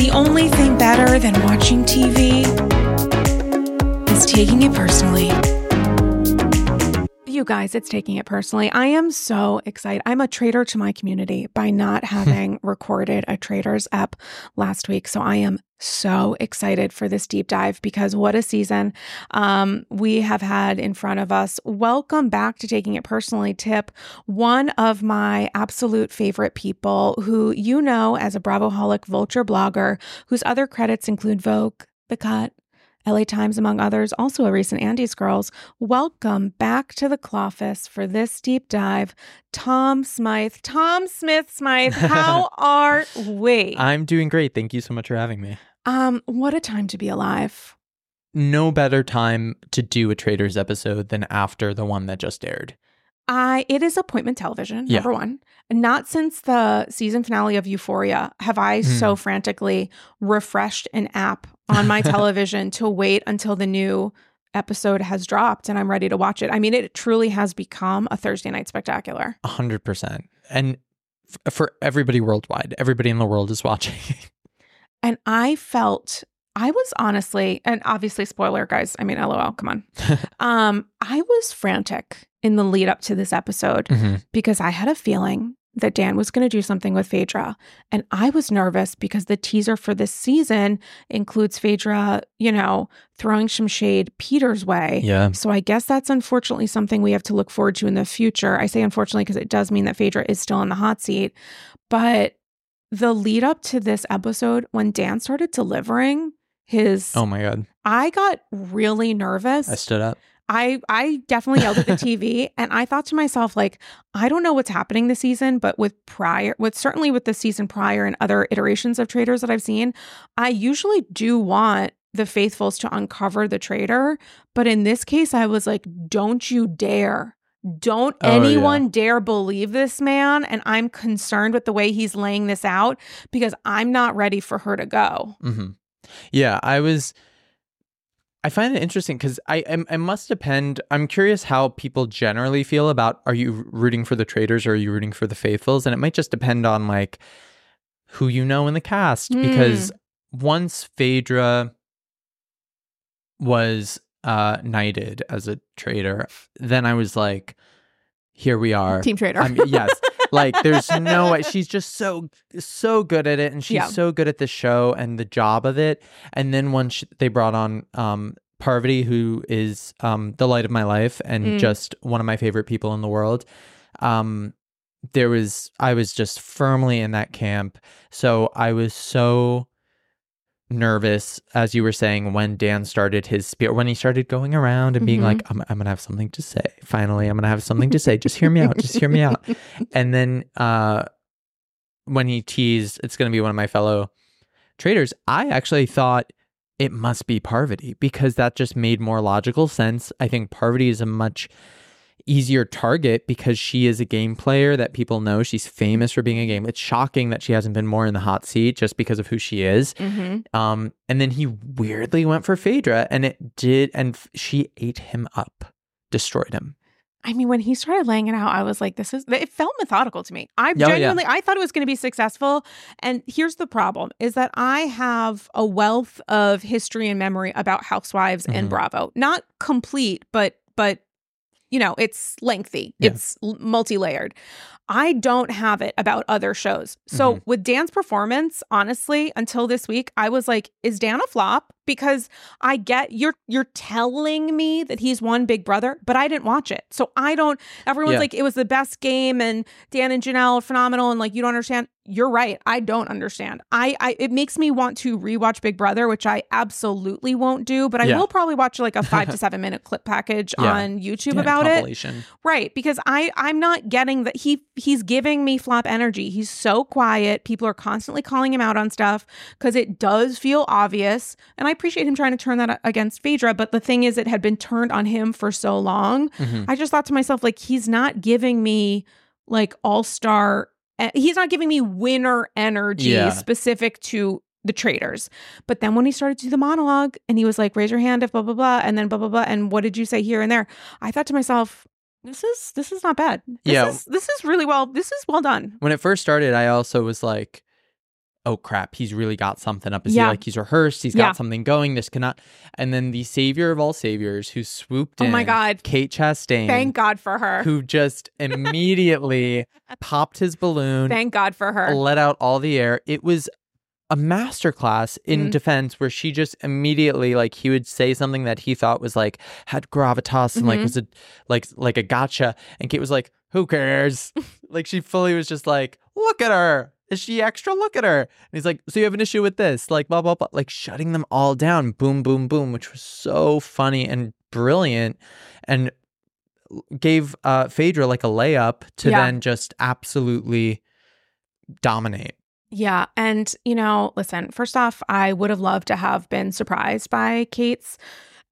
The only thing better than watching TV is taking it personally. You guys, it's taking it personally. I am so excited. I'm a traitor to my community by not having recorded a Traitors ep last week. So I am so excited for this deep dive because what a season um, we have had in front of us. Welcome back to Taking It Personally Tip, one of my absolute favorite people who you know as a Bravoholic vulture blogger, whose other credits include Vogue, The Cut, LA Times, among others, also a recent Andy's Girls. Welcome back to the Cloffice for this deep dive. Tom Smyth, Tom Smith Smyth, how are we? I'm doing great. Thank you so much for having me. Um, what a time to be alive. No better time to do a Traitors episode than after the one that just aired. I it is appointment television, Yeah. number one. Not since the season finale of Euphoria have I so frantically refreshed an app on my television to wait until the new episode has dropped and I'm ready to watch it. I mean, it truly has become a Thursday night spectacular. A hundred percent. And f- for everybody worldwide, everybody in the world is watching. And I felt I was honestly, and obviously spoiler guys, I mean LOL, come on. um, I was frantic in the lead up to this episode Mhm. because I had a feeling that Dan was going to do something with Phaedra. And I was nervous because the teaser for this season includes Phaedra, you know, throwing some shade Peter's way. Yeah. So I guess that's unfortunately something we have to look forward to in the future. I say unfortunately because it does mean that Phaedra is still in the hot seat. But the lead up to this episode, when Dan started delivering his, Oh my God. I got really nervous. I stood up. I I definitely yelled at the TV and I thought to myself like I don't know what's happening this season but with prior with certainly with the season prior and other iterations of traitors that I've seen I usually do want the faithfuls to uncover the traitor but in this case I was like don't you dare don't Oh, yeah. anyone dare believe this man and I'm concerned with the way he's laying this out because I'm not ready for her to go hmm Yeah, I was. I find it interesting because I, I I must depend. I'm curious how people generally feel about. Are you rooting for the traitors or are you rooting for the faithfuls? And it might just depend on like who you know in the cast. Because once Phaedra was uh knighted as a traitor, then I was like, here we are. team traitor I'm, yes. Like there's no way she's just so so good at it and she's Yeah. so good at the show and the job of it. And then once she, they brought on um Parvati who is um the light of my life and Mm. just one of my favorite people in the world. Um there was I was just firmly in that camp. So I was so nervous as you were saying when Dan started his spiel when he started going around and being Mhm. like I'm I'm going to have something to say. Finally, I'm going to have something to say. Just hear me out. Just hear me out. And then uh when he teased it's going to be one of my fellow traitors, I actually thought it must be Parvati because that just made more logical sense. I think Parvati is a much easier target because she is a game player that people know. She's famous for being a game. It's shocking that she hasn't been more in the hot seat just because of who she is. Mhm. Um, and then he weirdly went for Phaedra, and it did, and f- she ate him up, destroyed him. I mean, when he started laying it out, I was like, this is, it felt methodical to me. I yeah. genuinely, I thought it was going to be successful. And here's the problem is that I have a wealth of history and memory about Housewives and Mhm. Bravo. Not complete, but, but, you know, it's lengthy, Yeah. it's multi layered. I don't have it about other shows. So Mhm. with Dan's performance, honestly, until this week, I was like, is Dan a flop? Because I get you're you're telling me that he's won big brother, but I didn't watch it. So I don't everyone's Yeah. like it was the best game and Dan and Janelle are phenomenal and like you don't understand. You're right. I don't understand. I, I it makes me want to rewatch Big Brother, which I absolutely won't do, but I Yeah. will probably watch like a 5 to 7 minute clip package Yeah. on YouTube about it. Right, because I I'm not getting that he he's giving me flop energy. He's so quiet. People are constantly calling him out on stuff because it does feel obvious. And I appreciate him trying to turn that against Phaedra, but the thing is it had been turned on him for so long. Mhm. I just thought to myself like he's not giving me like all-star eh, he's not giving me winner energy Yeah. specific to the traitors. But then when he started to do the monologue and he was like, raise your hand if blah blah blah, and then blah blah blah, and what did you say here and there? I thought to myself, this is this is not bad. This Yeah. is, this is really well. This is well done. When it first started, I also was like, oh crap, he's really got something up his Yeah. Like he's rehearsed, He's Yeah. got something going. This cannot. And then the savior of all saviors who swooped Oh in, my God. Kate Chastain, Thank God for her. who just immediately popped his balloon, Thank God for her. let out all the air. It was a masterclass in Mhm. defense where she just immediately like he would say something that he thought was like had gravitas and like Mhm. was a like like a gotcha and Kate was like who cares like she fully was just like look at her is she extra look at her and he's like so you have an issue with this like blah blah blah like shutting them all down boom boom boom which was so funny and brilliant and gave uh Phaedra like a layup to Yeah. then just absolutely dominate Yeah. And, you know, listen, first off, I would have loved to have been surprised by Kate's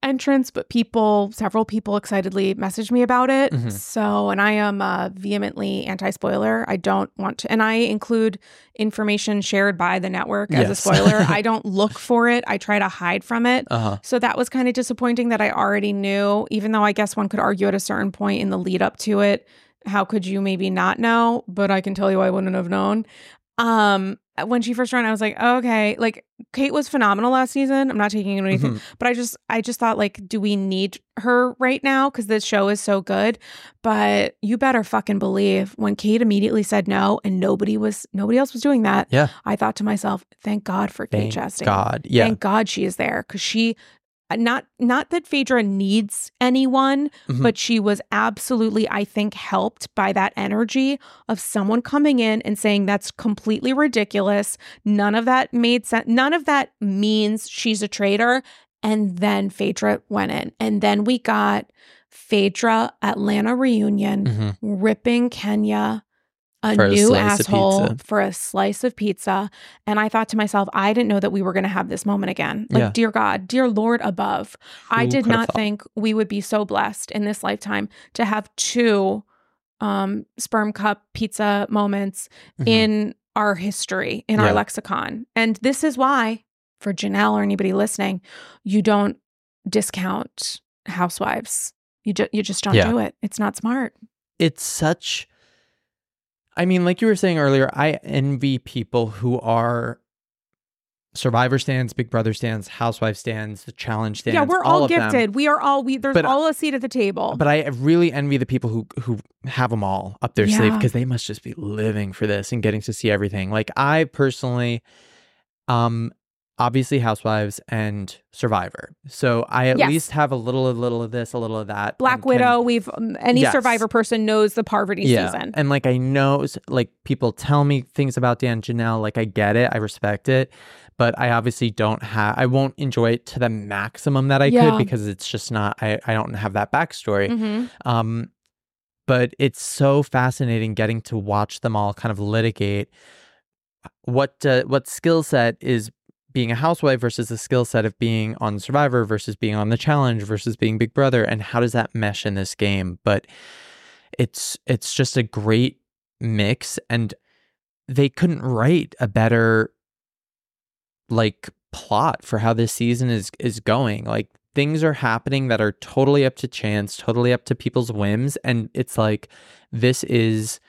entrance, but people, several people excitedly messaged me about it. Mhm. So, and I am uh, vehemently anti spoiler. I don't want to, and I include information shared by the network as a spoiler. I don't look for it, I try to hide from it. uh-huh So that was kind of disappointing that I already knew, even though I guess one could argue at a certain point in the lead up to it. How could you maybe not know? But I can tell you I wouldn't have known. Um, when she first ran, I was like, oh, okay, like Kate was phenomenal last season. I'm not taking anything, Mhm. but I just, I just thought like, do we need her right now? Because this show is so good. But you better fucking believe when Kate immediately said no, and nobody was, nobody else was doing that. Yeah. I thought to myself, thank God for Kate Thank Chastain. God. Yeah. Thank God she is there because she, uh, not not that Phaedra needs anyone, Mhm. but she was absolutely, I think, helped by that energy of someone coming in and saying that's completely ridiculous. None of that made sense. None of that means she's a traitor. And then Phaedra went in, and then we got Phaedra Atlanta reunion Mhm. ripping Kenya a For new of asshole for a slice of pizza. And I thought to myself, I didn't know that we were going to have this moment again. Like, Yeah. dear God, dear Lord above, I did not thought? think we would be so blessed in this lifetime to have two um, sperm cup pizza moments Mhm. in our history, in our lexicon. And this is why, for Janelle or anybody listening, you don't discount housewives. You, ju- you just don't Yeah. do it. It's not smart. it's such I mean, like you were saying earlier, I envy people who are Survivor stands, Big Brother stands, Housewife stands, the Challenge stands. yeah, we're all, them. gifted. We are all we. There's But- all a seat at the table. But I really envy the people who who have them all up their sleeve because they must just be living for this and getting to see everything. Like I personally, um, obviously Housewives and Survivor, so I at Yes. least have a little, a little of this, a little of that. Black can- Widow. We've um, any Yes. Survivor person knows the Parvati season. And like I know like people tell me things about Dan Janelle, like I get it, I respect it, but I obviously don't have I won't enjoy it to the maximum that I Yeah. could because it's just not I, I don't have that backstory. Mhm. Um but it's so fascinating getting to watch them all kind of litigate what uh, what skill set is being a housewife versus the skill set of being on Survivor versus being on the challenge versus being Big Brother and how does that mesh in this game? But it's it's just a great mix and they couldn't write a better like plot for how this season is is going. Like things are happening that are totally up to chance, totally up to people's whims and it's like this is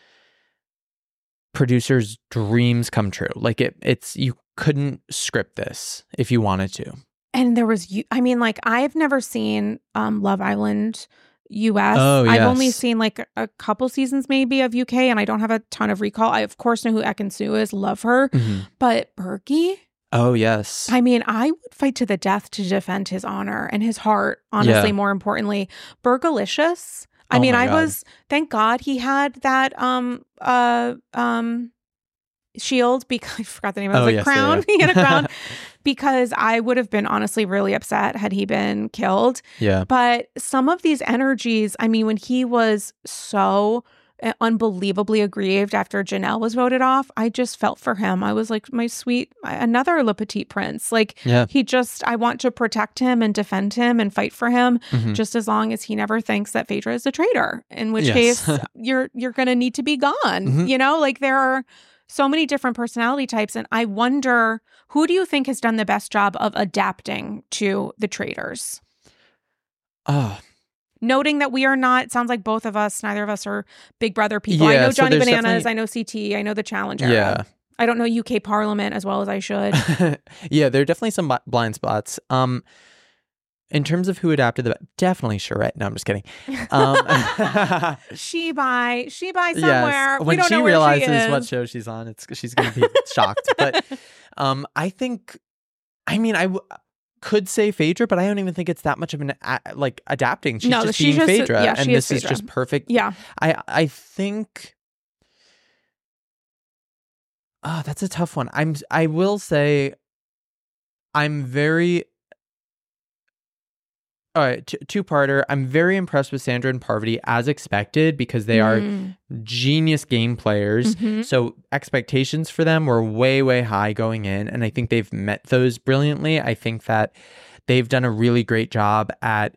producers dreams come true. Like it it's you couldn't script this if you wanted to. And there was, you- I mean, like I've never seen um, Love Island US. Oh, I've only seen like a couple seasons maybe of UK, and I don't have a ton of recall. I of course know who Ekin-Su is, love her, but Bergie. Oh yes. I mean, I would fight to the death to defend his honor and his heart, honestly, Yeah. more importantly. Burgalicious. I Oh mean, I God. was thank God he had that um uh um shield because I forgot the name. I was Oh, like yes, crown. he had a crown because I would have been honestly really upset had he been killed. yeah. But some of these energies, I mean, when he was so uh, unbelievably aggrieved after Janelle was voted off, I just felt for him. I was like, my sweet, another Le Petit Prince. Like, Yeah. he just, I want to protect him and defend him and fight for him, Mhm. just as long as he never thinks that Phaedra is a traitor. In which Yes. case, you're you're going to need to be gone. Mhm. You know, like there are so many different personality types, and I wonder who do you think has done the best job of adapting to the traitors? Oh, noting that we are not it sounds like both of us neither of us are big brother people i know johnny there's bananas i know ct i know the challenger yeah. i don't know uk parliament as well as i should yeah, there are definitely some blind spots. Um, in terms of who adapted the definitely Sheree. No, I'm just kidding. Um, she by she by somewhere yes, we when don't she know where realizes she is. what show she's on, it's she's gonna be shocked. But um, I think, I mean, I w- could say Phaedra, but I don't even think it's that much of an a- like adapting. She's No, just she's being just- Phaedra, yeah, and she is this is just perfect. yeah I I think. Oh, that's a tough one. I'm I will say I'm very all right, t- two-parter. I'm very impressed with Sandra and Parvati as expected because they are Mm. genius game players. Mhm. So expectations for them were way way high going in and I think they've met those brilliantly. I think that they've done a really great job at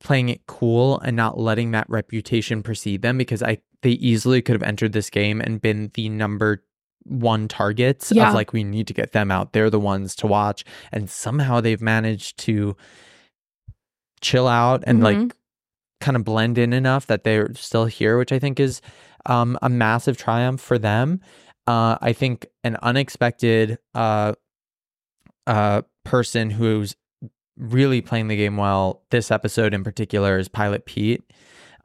playing it cool and not letting that reputation precede them because I they easily could have entered this game and been the number one targets Yeah. of like we need to get them out. They're the ones to watch and somehow they've managed to chill out and Mhm. like kind of blend in enough that they're still here, which I think is um, a massive triumph for them. Uh, I think an unexpected uh, uh, person who's really playing the game well this episode in particular is Pilot Pete.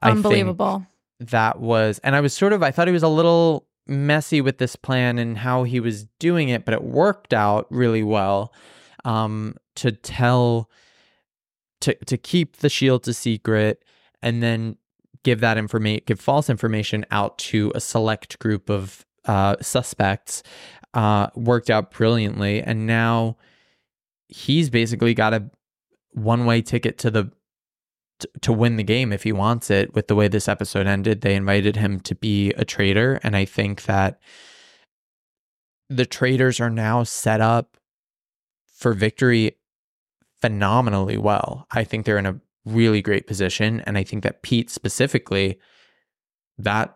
Unbelievable that was, and I was sort of, I thought he was a little messy with this plan and how he was doing it, but it worked out really well um, to tell, to to keep the shields a secret, and then give that information, give false information out to a select group of uh, suspects. Uh, worked out brilliantly, and now he's basically got a one way ticket to the to win the game if he wants it with the way this episode ended they invited him to be a traitor and i think that the traitors are now set up for victory phenomenally well i think they're in a really great position and i think that pete specifically that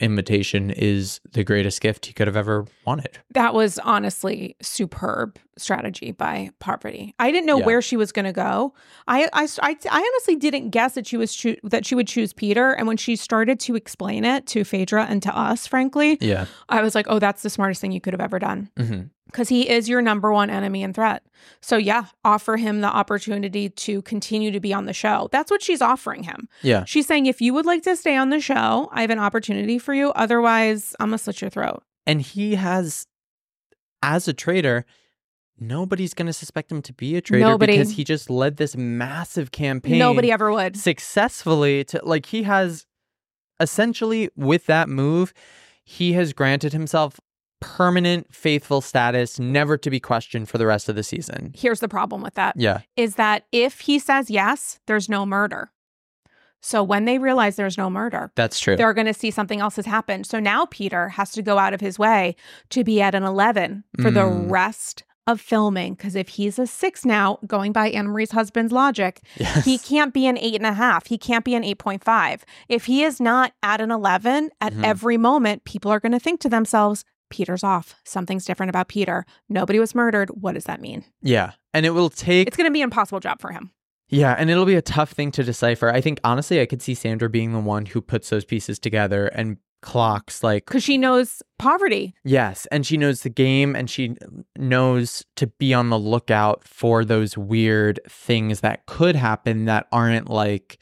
invitation is the greatest gift he could have ever wanted that was honestly superb strategy by Parvati. I didn't know Yeah. where she was going to go. I, I, I, I honestly didn't guess that she was choo- that she would choose Peter. And when she started to explain it to Phaedra and to us, frankly, yeah I was like, oh, that's the smartest thing you could have ever done hmm because he is your number one enemy and threat. So yeah, offer him the opportunity to continue to be on the show. That's what she's offering him. yeah She's saying, if you would like to stay on the show, I have an opportunity for you. Otherwise, I'm gonna slit your throat. and he has as a traitor, nobody's going to suspect him to be a traitor Nobody. because he just led this massive campaign Nobody ever would. successfully to like he has essentially with that move he has granted himself permanent faithful status never to be questioned for the rest of the season Here's the problem with that. yeah is that if he says yes, there's no murder. So when they realize there's no murder, that's true they're going to see something else has happened. So now Peter has to go out of his way to be at an 11 for the Mm. rest of filming. Because if he's a six now, going by Annemarie's husband's logic, yes. he can't be an eight and a half. He can't be an 8.5. If he is not at an 11 at Mhm. every moment, people are going to think to themselves, Peter's off. Something's different about Peter. Nobody was murdered. What does that mean? yeah and it will take It's going to be an impossible job for him. Yeah, and it'll be a tough thing to decipher. I think honestly, I could see Sandra being the one who puts those pieces together and clocks like because she knows Parvati. yes, and she knows the game and she knows to be on the lookout for those weird things that could happen that aren't like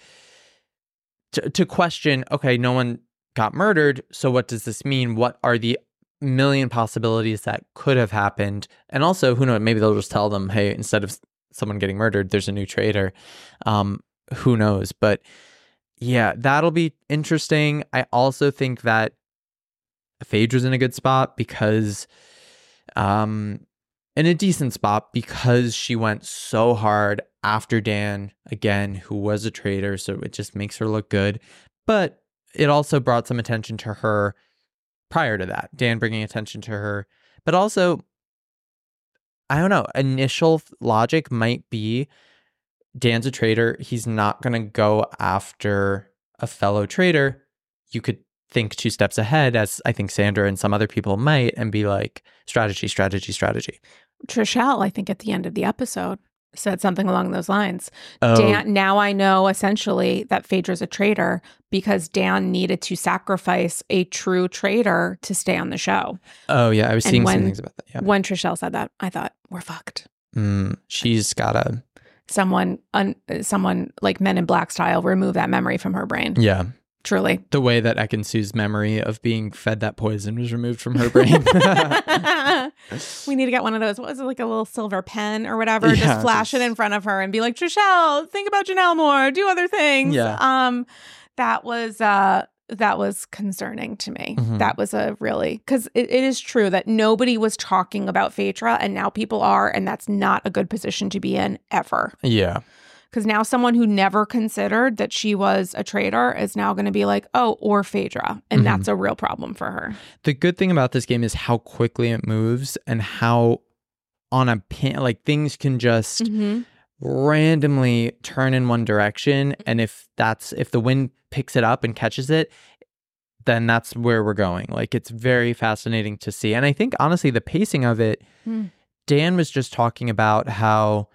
to, to question, okay, no one got murdered, so what does this mean? What are the million possibilities that could have happened. And also, who knows, maybe they'll just tell them, hey, instead of someone getting murdered, there's a new traitor. Um, who knows? But yeah, that'll be interesting. I also think that Phaedra's in a good spot because um in a decent spot because she went so hard after Dan again, who was a traitor, so it just makes her look good. But it also brought some attention to her prior to that. Dan bringing attention to her, but also I don't know, initial logic might be Dan's a traitor. He's not going to go after a fellow traitor. You could think two steps ahead, as I think Sandra and some other people might, and be like, strategy, strategy, strategy. Trishelle, I think at the end of the episode, said something along those lines. Oh, Dan, now I know essentially that Phaedra's a traitor because Dan needed to sacrifice a true traitor to stay on the show. oh yeah, I was And seeing when- some things about that. Yeah. When Trishelle said that, I thought, we're fucked. Mm, she's got a, Someone, un, someone like Men in Black style, remove that memory from her brain. yeah. Truly. The way that Ekin-Su's memory of being fed that poison was removed from her brain. we need to get one of those. What was it like a little silver pen or whatever? Yeah, just flash it in front of her and be like, Trishelle, think about Janelle more, do other things. Yeah. Um, that was uh that was concerning to me. Mhm. That was a really because it, it is true that nobody was talking about Phaedra and now people are, and that's not a good position to be in ever. yeah. Because now someone who never considered that she was a traitor is now going to be like, oh, or Phaedra, and Mhm. that's a real problem for her. The good thing about this game is how quickly it moves and how on a pin, like things can just Mhm. randomly turn in one direction. And if that's, if the wind picks it up and catches it, then that's where we're going. Like it's very fascinating to see. And I think honestly, the pacing of it, Hmm. Dan was just talking about how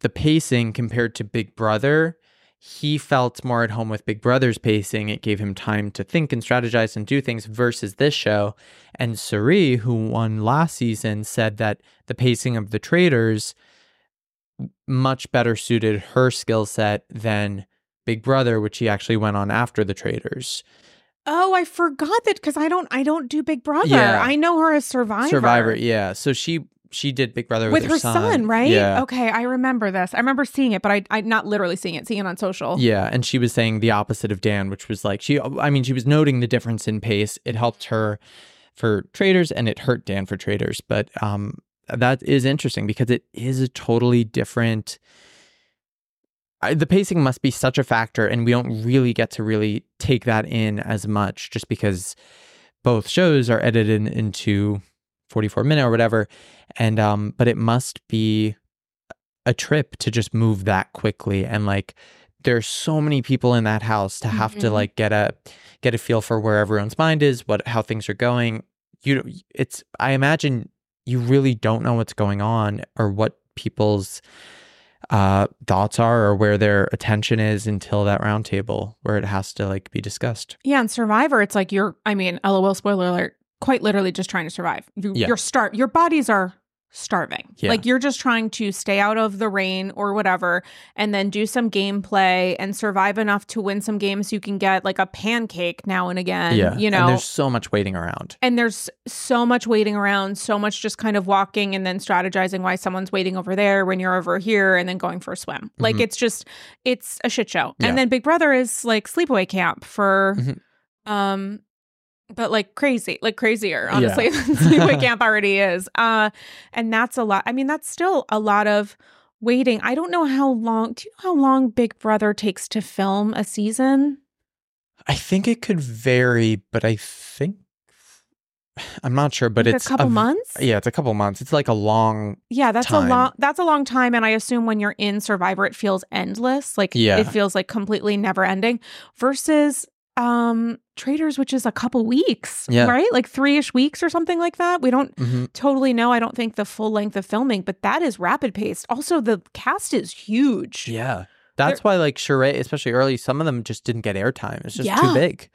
the pacing compared to Big Brother, he felt more at home with Big Brother's pacing. It gave him time to think and strategize and do things versus this show. And Cirie, who won last season, said that the pacing of the traitors much better suited her skill set than Big Brother, which he actually went on after the traitors. Oh, I forgot that because I don't I don't do Big Brother. Yeah. I know her as Survivor. Survivor, yeah. So she she did Big Brother with, With her son, right? Yeah. Okay, I remember this. I remember seeing it, but I I not literally seeing it, seeing it on social. Yeah, and she was saying the opposite of Dan, which was like she I mean she was noting the difference in pace. It helped her for traitors and it hurt Dan for traitors, but um that is interesting because it is a totally different I, the pacing must be such a factor and we don't really get to really take that in as much just because both shows are edited into 44 minute or whatever and um but it must be a trip to just move that quickly and like there's so many people in that house to have to Mhm. like get a get a feel for where everyone's mind is what how things are going you it's i imagine you really don't know what's going on or what people's uh thoughts are or where their attention is until that round table where it has to like be discussed Yeah, and Survivor, it's like you're. I mean, lol. Spoiler alert. Quite literally, just trying to survive. You, Yeah. You're start. Your bodies are starving. Yeah. Like you're just trying to stay out of the rain or whatever, and then do some gameplay and survive enough to win some games. You can get like a pancake now and again. yeah you know. and there's so much waiting around and there's so much waiting around, so much just kind of walking and then strategizing why someone's waiting over there when you're over here and then going for a swim. Like Mhm. it's just it's a shit show. Yeah. And then Big Brother is like sleepaway camp for Mhm. um but like crazy, like crazier, honestly, than sleepaway camp already is. Uh and that's a lot. I mean, that's still a lot of waiting. I don't know how long do you know how long Big Brother takes to film a season? i think it could vary but i think i'm not sure but Like it's a couple v- months? yeah it's a couple months it's like a long Yeah, that's time. a long that's a long time and I assume when you're in Survivor it feels endless. Like Yeah. it feels like completely never ending versus um Traitors which is a couple weeks, Yeah. right? Like 3ish weeks or something like that. We don't Mhm. totally know. I don't think the full length of filming, but that is rapid paced. Also the cast is huge. Yeah. That's why like Sheree, especially early, some of them just didn't get airtime. It's just Yeah. too big.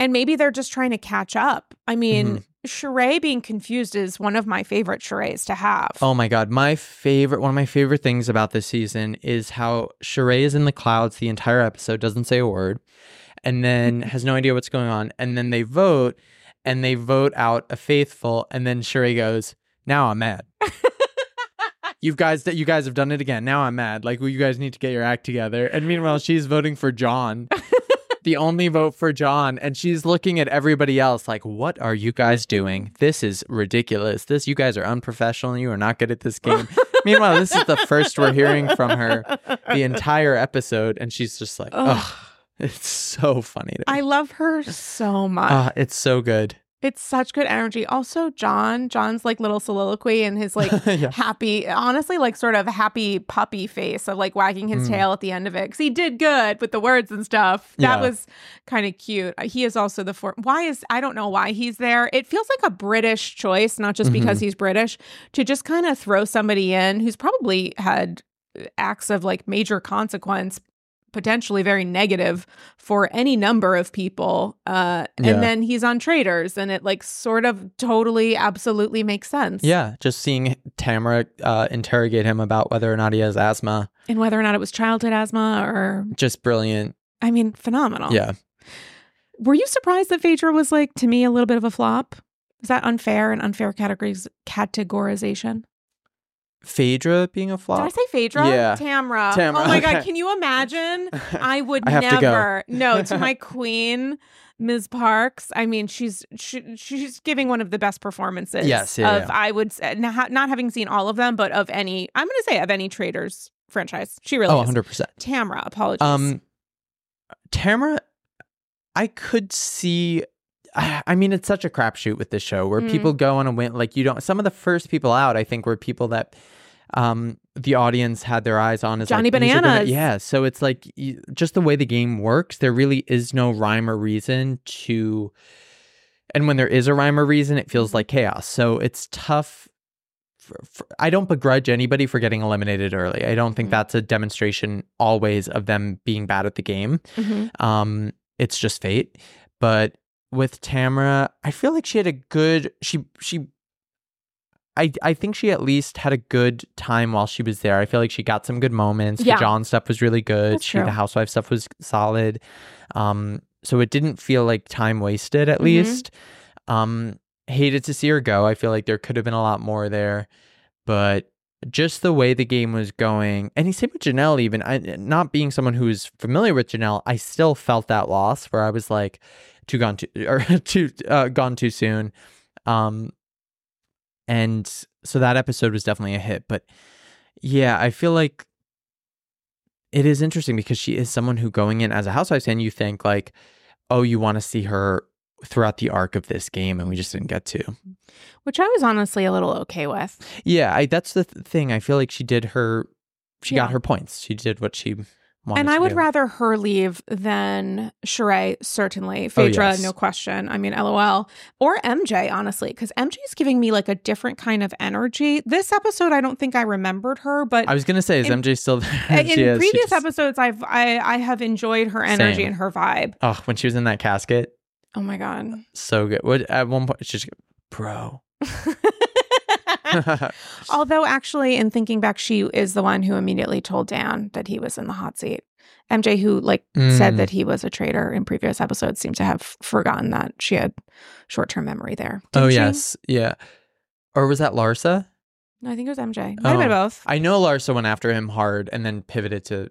And maybe they're just trying to catch up. I mean, Mm-hmm. Sheree being confused is one of my favorite Sherees to have. Oh my god, my favorite one of my favorite things about this season is how Sheree is in the clouds the entire episode, doesn't say a word, and then mm-hmm. has no idea what's going on, and then they vote, and they vote out a faithful, and then Sheree goes, "Now I'm mad." you guys that you guys have done it again. Now I'm mad. Like well, you guys need to get your act together. And meanwhile, she's voting for John. the only vote for John and she's looking at everybody else like what are you guys doing? This is ridiculous. This you guys are unprofessional. You are not good at this game. meanwhile, this is the first we're hearing from her the entire episode and she's just like, "Ugh." It's so funny. I love her so much. Ah, it's so good. It's such good energy. Also, John, John's like little soliloquy and his like Yeah. happy, honestly, like sort of happy puppy face of like wagging his Mm. tail at the end of it because he did good with the words and stuff. That Yeah. was kind of cute. Uh, He is also the for. Why is I don't know why he's there. It feels like a British choice, not just because Mm-hmm. he's British, to just kind of throw somebody in who's probably had uh, acts of like major consequence potentially very negative for any number of people uh Yeah. and then he's on traders and it like sort of totally absolutely makes sense Yeah, just seeing Tamra uh, interrogate him about whether or not he has asthma, and whether or not it was childhood asthma or just brilliant. i mean phenomenal Yeah. were you surprised that phaedra was like to me a little bit of a flop is that unfair and unfair categories categorization Phaedra being a flop. did i say phaedra Yeah. tamra Tamra, oh my god can you imagine I would I have to never. no, to my queen, Ms. Parks. I mean, she's she, she's giving one of the best performances. Yes, yeah, of yeah. I would say, not, not having seen all of them, but of any. I'm going to say of any Traitors franchise. She really oh, is. 100%. Tamra, apologies. Um, Tamra, I could see. I mean, it's such a crapshoot with this show where Mm. people go on a win. Like you don't. Some of the first people out, I think, were people that um the audience had their eyes on as Johnny like, are gonna- Bananas. yeah, so it's like y- just the way the game works. There really is no rhyme or reason to. And when there is a rhyme or reason, it feels like chaos. So it's tough. For, for, I don't begrudge anybody for getting eliminated early. I don't think Mm. that's a demonstration always of them being bad at the game. Mhm. Um, it's just fate. But with Tamra, I feel like she had a good she she I I think she at least had a good time while she was there. I feel like she got some good moments. Yeah. The John stuff was really good. That's she true. the housewife stuff was solid. Um, so it didn't feel like time wasted at Mhm. least. Um, hated to see her go. I feel like there could have been a lot more there, but just the way the game was going, and he same with Janelle. Even I, not being someone who's familiar with Janelle, I still felt that loss where I was like, too gone too or too uh, gone too soon. Um, and so that episode was definitely a hit. But yeah, I feel like it is interesting because she is someone who going in as a housewife fan, you think like, oh, you want to see her throughout the arc of this game, and we just didn't get to. Which I was honestly a little okay with. Yeah, I, that's the th- thing. I feel like she did her, she Yeah. got her points. She did what she. And I would rather her leave than Sheree, certainly. Oh, Phaedra, Oh, yes. no question. I mean, LOL. Or MJ, honestly, because MJ is giving me like a different kind of energy. This episode, I don't think I remembered her, but I was gonna say, is in- MJ still there? in is. Previous just- episodes, I've I, I have enjoyed her energy Same. and her vibe. Oh, when she was in that casket, Oh my god. so good. What at one point she's just, bro. Although, actually, in thinking back, she is the one who immediately told Dan that he was in the hot seat. MJ, who like said Mm. that he was a traitor in previous episodes, seemed to have forgotten that she had short term memory there. oh she? yes, yeah. Or was that Larsa? No, I think it was MJ. Might have been Oh. both. I know Larsa went after him hard and then pivoted to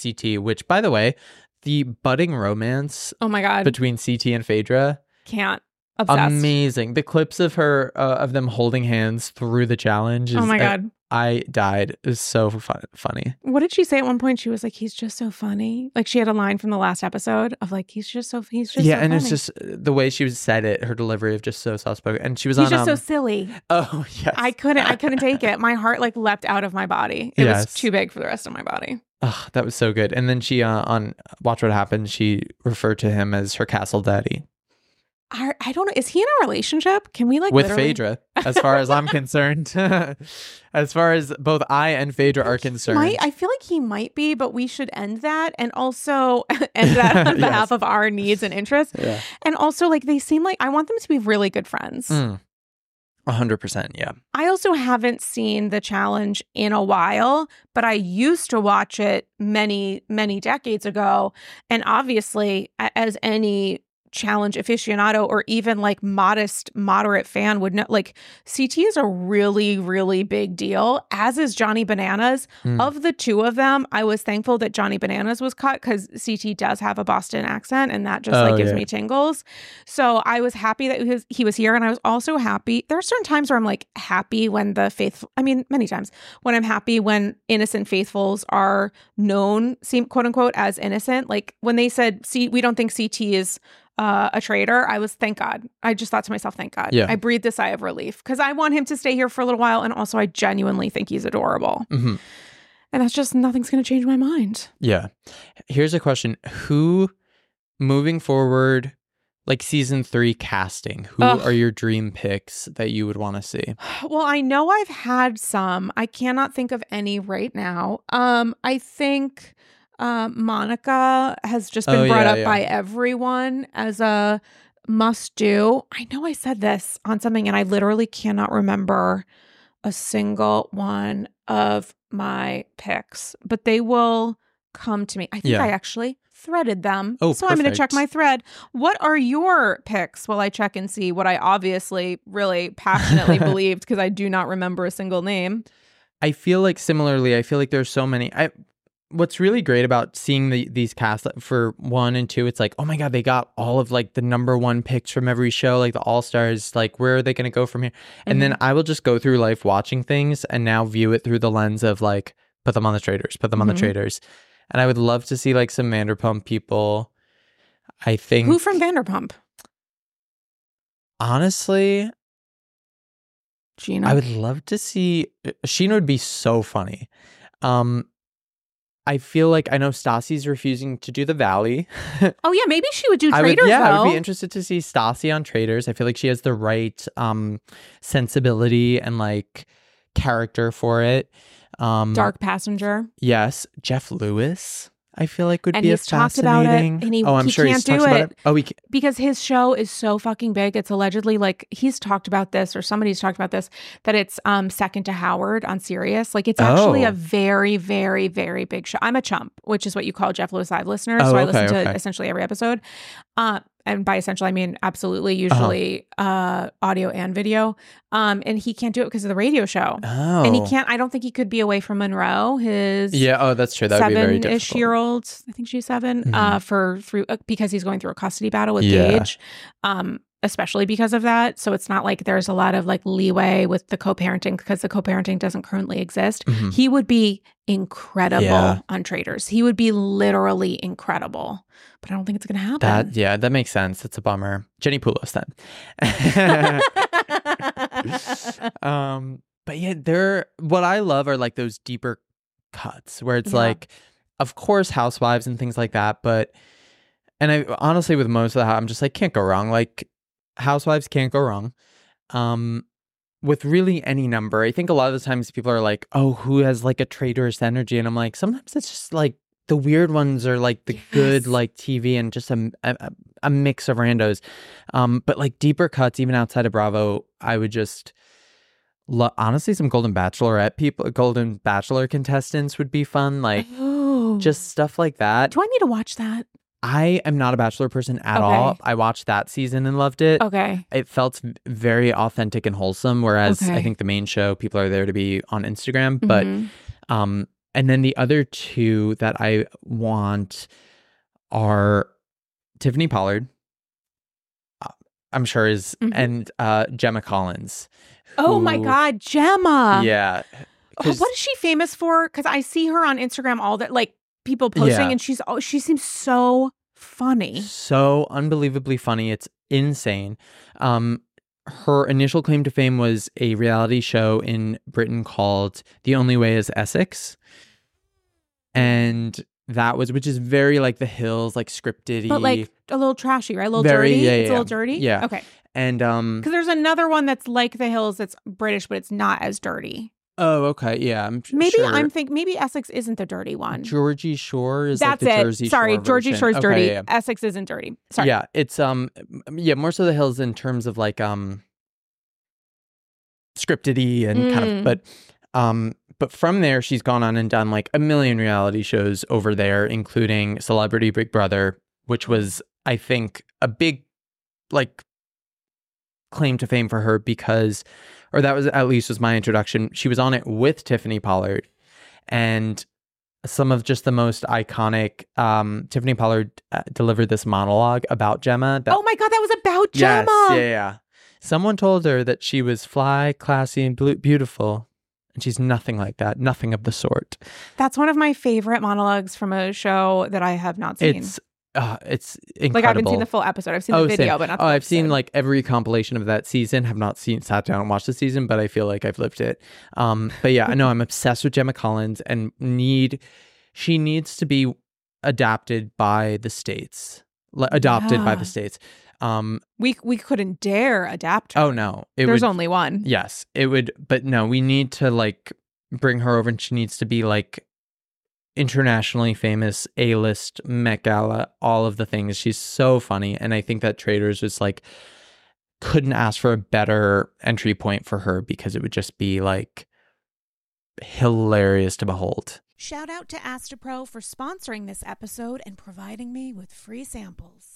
CT. Which, by the way, the budding romance oh my god, between CT and Phaedra, can't obsessed. amazing. The clips of her uh, of them holding hands through the challenge. Is, oh my god, I died. It was so fun, funny. what did she say at one point? She was like, "He's just so funny." Like she had a line from the last episode of like, "He's just so he's just yeah, so and it's just uh, the way she was said it, her delivery of just so soft spoken. And she was he's on. just so um, silly." oh yes, I couldn't I couldn't take it. My heart like leapt out of my body. It was too big for the rest of my body. Oh, that was so good. And then she uh, on Watch What Happens, she referred to him as her castle daddy I, I don't know. Is he in a relationship? Can we like with literally- Phaedra, as far as I'm concerned. as far as both I and Phaedra are concerned. Might, I feel like he might be, but we should end that and also end that on Yes. behalf of our needs and interests. yeah. And also, like, they seem like I want them to be really good friends. Mm. A hundred percent. Yeah. I also haven't seen the challenge in a while, but I used to watch it many, many decades ago. And obviously, as any challenge aficionado or even like modest moderate fan would know like CT is a really really big deal as is Johnny Bananas Mm. of the two of them I was thankful that Johnny Bananas was cut cuz CT does have a Boston accent and that just Oh, like gives yeah. me tingles so I was happy that he was, he was here and I was also happy there are certain times where I'm like happy when the faithful I mean many times when I'm happy when innocent faithfuls are known seem quote unquote as innocent like when they said see we don't think CT is uh, a traitor, I was thank God. I just thought to myself, thank God. Yeah. I breathed a sigh of relief because I want him to stay here for a little while, and also I genuinely think he's adorable. Mhm. And that's just nothing's going to change my mind. Yeah. Here's a question: Who, moving forward, like season three casting, who Ugh. are your dream picks that you would want to see? Well, I know I've had some. I cannot think of any right now. Um, I think uh, Monica has just been Oh, brought yeah, up yeah. by everyone as a must do. I know I said this on something, and I literally cannot remember a single one of my picks, but they will come to me. I think Yeah. I actually threaded them. Oh, so I'm going to check my thread. What are your picks while I check and see what I obviously really passionately believed because I do not remember a single name. I feel like similarly, I feel like there's so many. I what's really great about seeing the, these casts for one and two, it's like, oh my god, they got all of like the number one picks from every show, like the all stars. Like, where are they going to go from here? And then I will just go through life watching things and now view it through the lens of like, put them on the traitors, put them on Mhm. the traitors. And I would love to see like some Vanderpump people. I think Who from Vanderpump? honestly, Gina. I would love to see uh, Scheana would be so funny. Um I feel like I know Stassi's refusing to do the Valley. oh yeah, maybe she would do I Traitors would, yeah, I would be interested to see Stassi on Traitors. I feel like she has the right um sensibility and like character for it. Um Dark Passenger. Yes, Jeff Lewis. I feel like it would And be he's talked about it, and he- oh, I'm he sure he's can't do it. it. Oh, he ca- because his show is so fucking big. It's allegedly like he's talked about this or somebody's talked about this that it's um second to Howard on Sirius. Like it's actually Oh. a very very very big show. I'm a chump, which is what you call Jeff Lewis Live listeners. Oh, so I okay, listen to okay. essentially every episode. Uh and by essential I mean absolutely Uh-huh. usually uh audio and video. Um and he can't do it because of the radio show. oh, And he can't I don't think he could be away from Monroe, his Yeah. Oh, that's true. That would be very difficult. Seven-ish year old, I think she's 7 uh, for through uh, because he's going through a custody battle with Mm-hmm. Yeah. Gage, um, especially because of that. So it's not like there's a lot of like leeway with the co-parenting because the co-parenting doesn't currently exist. Mhm. He would be incredible Yeah. on Traitors. He would be literally incredible, but I don't think it's going to happen. That yeah, that makes sense. It's a bummer. Jenni Pulos then. um, but yeah, there. What I love are like those deeper cuts where it's Yeah. like, of course, housewives and things like that. But and I honestly, with most of the, I'm just like can't go wrong. Like housewives can't go wrong. Um, with really any number, I think a lot of the times people are like, oh, who has like a traitorous energy, and I'm like, sometimes it's just like the weird ones are like the good like TV and just a, a a mix of randos. Um, but like deeper cuts, even outside of Bravo, I would just lo- honestly some Golden Bachelorette people, Golden Bachelor contestants would be fun. Like oh. just stuff like that. do I need to watch that? I am not a Bachelor person at Okay. all. I watched that season and loved it. Okay. It felt very authentic and wholesome. Whereas I think the main show, people are there to be on Instagram. But Mhm. um, and then the other two that I want are Tiffany Pollard. uh, I'm sure is Mhm. and uh, Gemma Collins. oh my God, Gemma. Yeah. What is she famous for? Because I see her on Instagram all that, like people posting, Yeah. and she's oh, she seems so funny. so unbelievably funny. It's insane. Um, her initial claim to fame was a reality show in Britain called The Only Way is Essex. And that was, which is very like The Hills, like scripted But like a little trashy, right? A little Very- dirty. yeah, it's a yeah, little dirty. yeah. Okay. And, um, Because there's another one that's like The Hills that's British, but it's not as dirty. Oh, okay. Yeah. I'm Maybe sure. I'm think maybe Essex isn't the dirty one. Geordie Shore is that's like it. Jersey Sorry, Shore Geordie version. Shore's Okay, dirty. yeah. Essex isn't dirty. Sorry. Yeah, it's um yeah, more so the hills in terms of like um scripted and kind Mm. of but um but from there she's gone on and done like a million reality shows over there including Celebrity Big Brother, which was I think a big like claim to fame for her because or that was at least was my introduction. She was on it with Tiffany Pollard and some of just the most iconic um Tiffany Pollard uh, delivered this monologue about Gemma that oh my god, that was about Yes, Gemma. yeah, yeah. Someone told her that she was fly, classy, and blue- beautiful, and she's nothing like that. Nothing of the sort. That's one of my favorite monologues from a show that I have not seen. It's uh, it's incredible. like I haven't seen the full episode. I've seen the video, same. but not. The oh, I've seen like every compilation of that season. Have not seen sat down and watched the season, but I feel like I've lived it. Um, but yeah, I know I'm obsessed with Gemma Collins and need she needs to be adapted by the states, Like, adopted by the states. Um, we we couldn't dare adapt. Her. oh no, it there's would, only one. Yes, it would, but no, we need to like bring her over and she needs to be like internationally famous, A list, Met Gala, all of the things. She's so funny. And I think that Traitors was like, couldn't ask for a better entry point for her because it would just be like hilarious to behold. Shout out to Astepro for sponsoring this episode and providing me with free samples.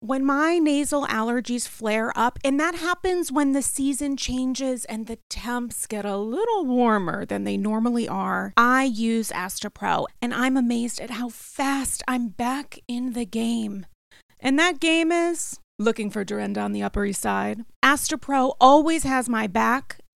When my nasal allergies flare up, and that happens when the season changes and the temps get a little warmer than they normally are, I use Astepro and I'm amazed at how fast I'm back in the game. And that game is looking for Dorinda on the Upper East Side. Astepro always has my back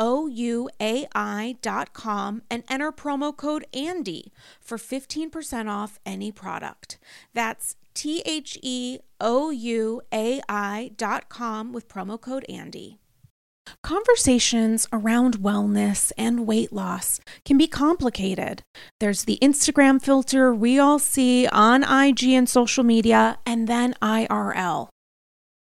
H E O-U-A-I dot com and enter promo code Andy for 15% off any product. That's T-H-E-O-U-A-I dot com with promo code Andy. Conversations around wellness and weight loss can be complicated. There's the Instagram filter we all see on IG and social media, and then IRL.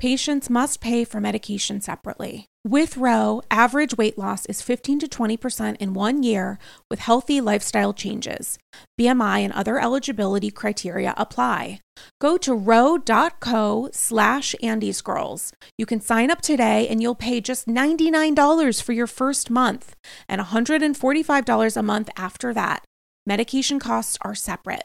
Patients must pay for medication separately. With Ro, average weight loss is 15 to 20% in one year with healthy lifestyle changes. BMI and other eligibility criteria apply. Go to ro.co slash Andy's Girls. You can sign up today and you'll pay just $99 for your first month and $145 a month after that. Medication costs are separate.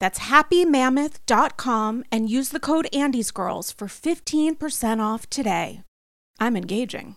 That's happymammoth.com and use the code Andy's Girls for 15% off today. I'm engaging.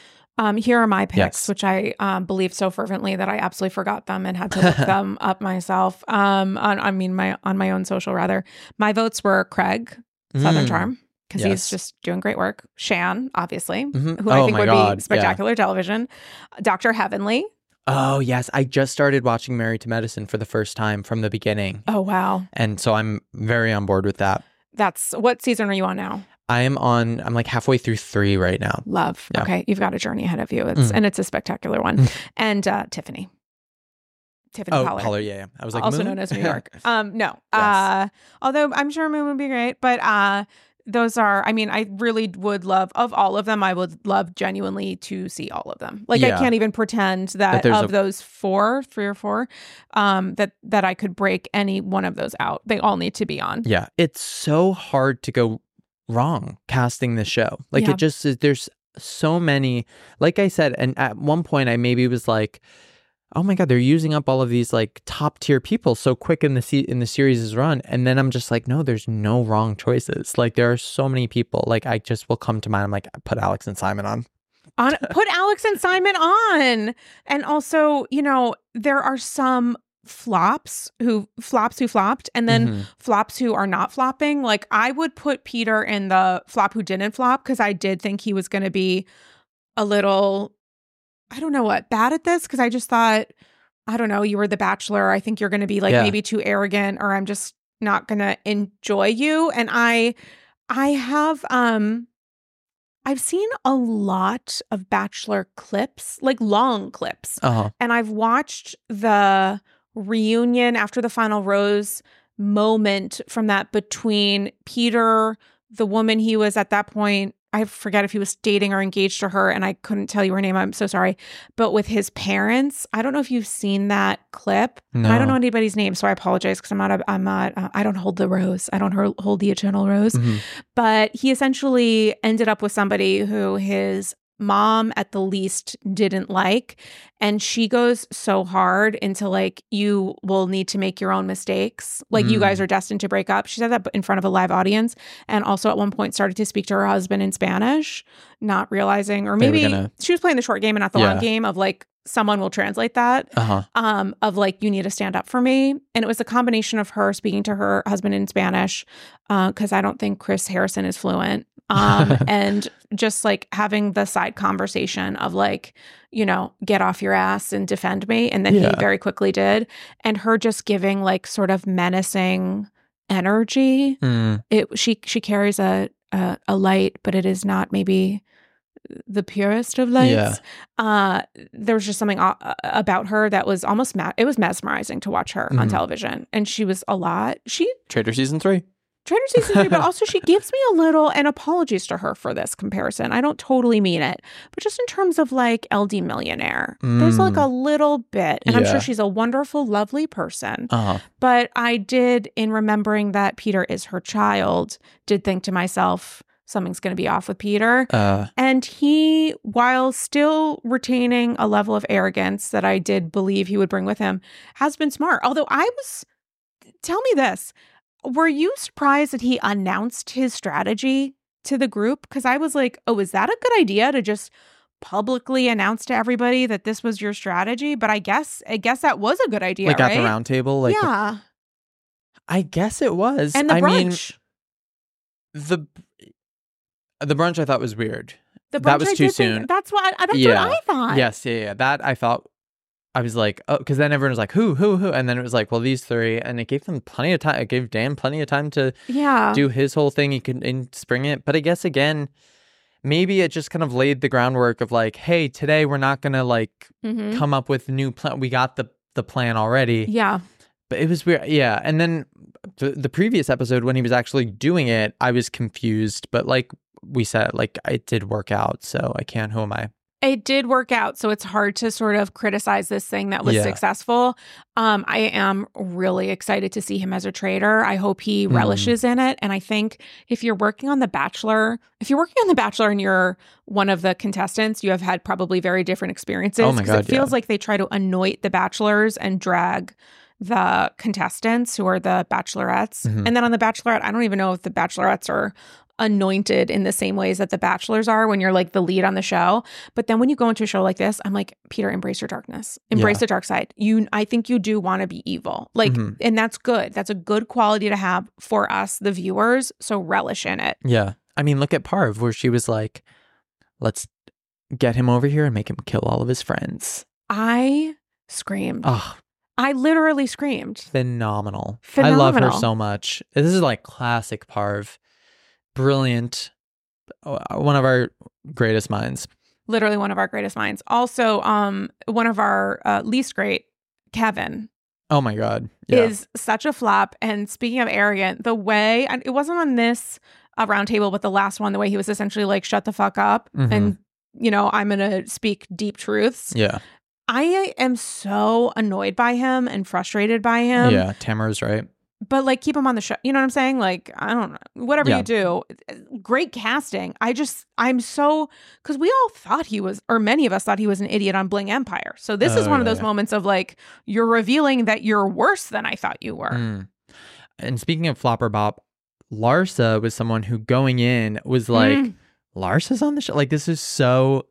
Um, here are my picks, Yes. which I um, believe so fervently that I absolutely forgot them and had to look them up myself. Um, on I mean my on my own social rather. My votes were Craig, Southern Mm. Charm, because Yes. he's just doing great work. Shan, obviously, Mhm. who I Oh think would God, be yeah. spectacular television. Doctor Heavenly. Oh yes, I just started watching Married to Medicine for the first time from the beginning, Oh wow, and so I'm very on board with that. that's what season are you on now? I am on. I'm like halfway through three right now. Love. Yeah. Okay, you've got a journey ahead of you. It's Mm. and it's a spectacular one. Mm. and uh, Tiffany. Tiffany Oh, Pollard. Pollard, yeah, yeah. I was like, also Moon? known as New York. Um, no. Yes. Uh, although I'm sure Moon would be great, but uh, those are. I mean, I really would love of all of them. I would love genuinely to see all of them. Like I can't even pretend that, there's of a- those four, three or four, um, that that I could break any one of those out. They all need to be on. Yeah, it's so hard to go wrong casting the show. Like Yeah. it just is. There's so many. Like I said, and at one point I maybe was like, "Oh my god, they're using up all of these like top tier people so quick in the se- in the series' run." And then I'm just like, "No, there's no wrong choices. Like there are so many people. Like I just will come to mind. I'm like, put Alex and Simon on. on put Alex and Simon on. And also, you know, there are some flops who flops who flopped and then Mhm. flops who are not flopping. Like I would put Peter in the flop who didn't flop because I did think he was going to be a little I don't know what, bad at this because I just thought I don't know, you were the bachelor. I think you're going to be like Yeah. maybe too arrogant or I'm just not going to enjoy you and I I have um I've seen a lot of Bachelor clips, like long clips, Uh huh. and I've watched the reunion after the final rose moment from that between Peter, the woman he was at that point. I forget if he was dating or engaged to her, and I couldn't tell you her name. I'm so sorry. But with his parents, I don't know if you've seen that clip. And I don't know anybody's name, so I apologize because I'm not. A, I'm not. Uh, I don't hold the rose. I don't hold the eternal rose Mhm. but he essentially ended up with somebody who his mom at the least didn't like and she goes so hard into like you will need to make your own mistakes like you Mm. guys are destined to break up she said that in front of a live audience and also at one point started to speak to her husband in spanish not realizing or maybe gonna- she was playing the short game and not the long game of like someone will translate that Uh huh. um, of like, you need to stand up for me. And it was a combination of her speaking to her husband in Spanish, because I don't think Chris Harrison is fluent. Um, and just like having the side conversation of like, you know, get off your ass and defend me. And then he very quickly did. And her just giving like sort of menacing energy. Mm. It she she carries a a, a light, but it is not maybe the purest of lights Yeah. uh there was just something a- about her that was almost ma- it was mesmerizing to watch her on Mhm. television and she was a lot she Trader season three. Trader season three but also she gives me a little and apologies to her for this comparison i don't totally mean it but just in terms of like ld millionaire there's like Mm. a little bit and i'm sure she's a wonderful lovely person Uh huh. but I did, in remembering that Peter is her child, did think to myself, something's going to be off with Peter. Uh. And he, while still retaining a level of arrogance that I did believe he would bring with him, has been smart. Although I was, tell me this, were you surprised that he announced his strategy to the group? Because I was like, oh, is that a good idea to just publicly announce to everybody that this was your strategy? But I guess, I guess that was a good idea, like right? at the round table. Like yeah, I guess it was. and the I mean, brunch. the the brunch I thought was weird. The That brunch was I too did think- soon. that's what I, that's Yeah. what I thought. Yes, yeah, yeah. That I thought I was like, oh, because then everyone was like, who, who, who, and then it was like, well, these three, and it gave them plenty of time. It gave Dan plenty of time to yeah. do his whole thing. He could and spring it, but I guess again, maybe it just kind of laid the groundwork of like, hey, today we're not gonna like Mhm. come up with new plan. We got the the plan already. Yeah. But it was weird. Yeah. And then the, the previous episode, when he was actually doing it, I was confused. But like we said, like it did work out. So I can't. Who am I? It did work out, so it's hard to sort of criticize this thing that was Yeah. successful. Um, I am really excited to see him as a traitor. I hope he Mm. relishes in it. And I think if you're working on The Bachelor, if you're working on The Bachelor and you're one of the contestants, you have had probably very different experiences. Oh my 'cause God, It feels yeah. like they try to anoint the bachelors and drag the contestants who are the bachelorettes. Mhm. And then on The Bachelorette, I don't even know if the bachelorettes are anointed in the same ways that the bachelors are when you're like the lead on the show. But then when you go into a show like this, I'm like, Peter, embrace your darkness. Embrace Yeah. the dark side. You I think you do want to be evil. Like Mhm. and that's good. That's a good quality to have for us the viewers, so relish in it. Yeah. I mean, look at Parv, where she was like, let's get him over here and make him kill all of his friends. I screamed. Oh, I literally screamed. phenomenal. I love her so much. This is like classic Parv. Brilliant. Uh, One of our greatest minds. Literally one of our greatest minds. Also, um, one of our uh, least great, Kevin. Oh my God. Yeah. is such a flop. And speaking of arrogant, the way and it wasn't on this uh, round table, but the last one, the way he was essentially like, "Shut the fuck up," Mhm. and you know, I'm gonna speak deep truths. yeah. I am so annoyed by him and frustrated by him. yeah. Tamra's right. But like, keep him on the show. You know what I'm saying? Like, I don't know. Whatever Yeah. you do, great casting. I just, I'm so because we all thought he was, or many of us thought he was an idiot on Bling Empire. So this is Oh, one of those yeah. moments of like, you're revealing that you're worse than I thought you were. Mm. And speaking of Flop or Bop, Larsa was someone who going in was like, Mm. Larsa's on the show. Like, this is so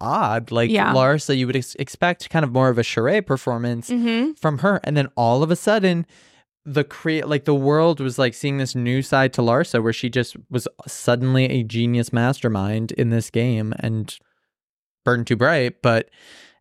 odd. Like, Yeah. Larsa, you would ex- expect kind of more of a charade performance Mm-hmm. from her. And then all of a sudden, the create like the world was like seeing this new side to Larsa where she just was suddenly a genius mastermind in this game and burned too bright, but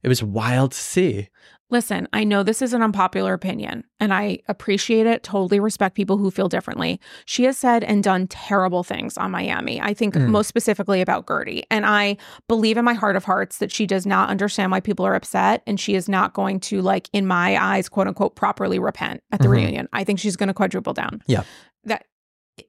it was wild to see. Listen, I know this is an unpopular opinion, and I appreciate it. Totally respect people who feel differently. She has said and done terrible things on Miami. I think Mm. most specifically about Guerdy. And I believe in my heart of hearts that she does not understand why people are upset, and she is not going to, like, in my eyes, quote unquote, properly repent at the Mhm. reunion. I think she's going to quadruple down. Yeah. That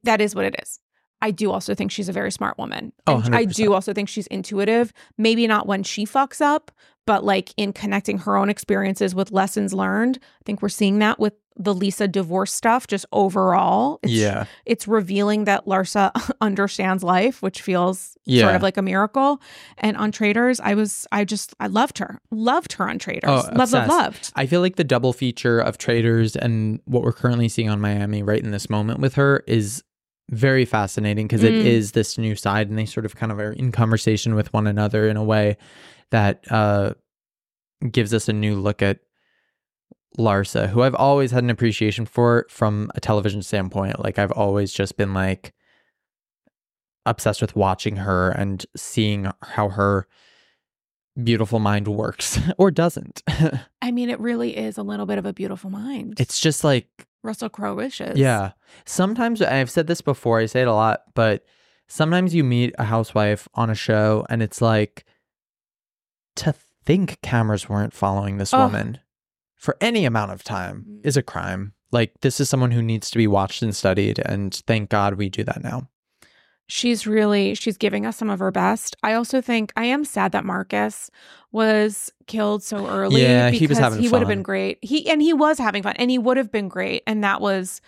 that is what it is. I do also think she's a very smart woman. Oh, I 100%. do also think she's intuitive. Maybe not when she fucks up, but like in connecting her own experiences with lessons learned. I think we're seeing that with the Lisa divorce stuff just overall. It's, yeah. It's revealing that Larsa understands life, which feels Yeah. sort of like a miracle. And on Traitors, I was, I just, I loved her. Loved her on Traitors. Oh, loved, loved, loved. I feel like the double feature of Traitors and what we're currently seeing on Miami right in this moment with her is very fascinating because it Mm. is this new side and they sort of kind of are in conversation with one another in a way that uh, gives us a new look at Larsa, who I've always had an appreciation for from a television standpoint. Like I've always just been like obsessed with watching her and seeing how her beautiful mind works or doesn't. I mean, it really is a little bit of a beautiful mind. it's just like Russell Crowe wishes. yeah. Sometimes I've said this before, I say it a lot, but sometimes you meet a housewife on a show and it's like to think cameras weren't following this Ugh. woman for any amount of time Mm. is a crime. Like this is someone who needs to be watched and studied and thank God we do that now. She's really she's giving us some of her best. I also think I am sad that Marcus was killed so early. Yeah, he was because having he would have been great. He and he was having fun, and he would have been great. And that was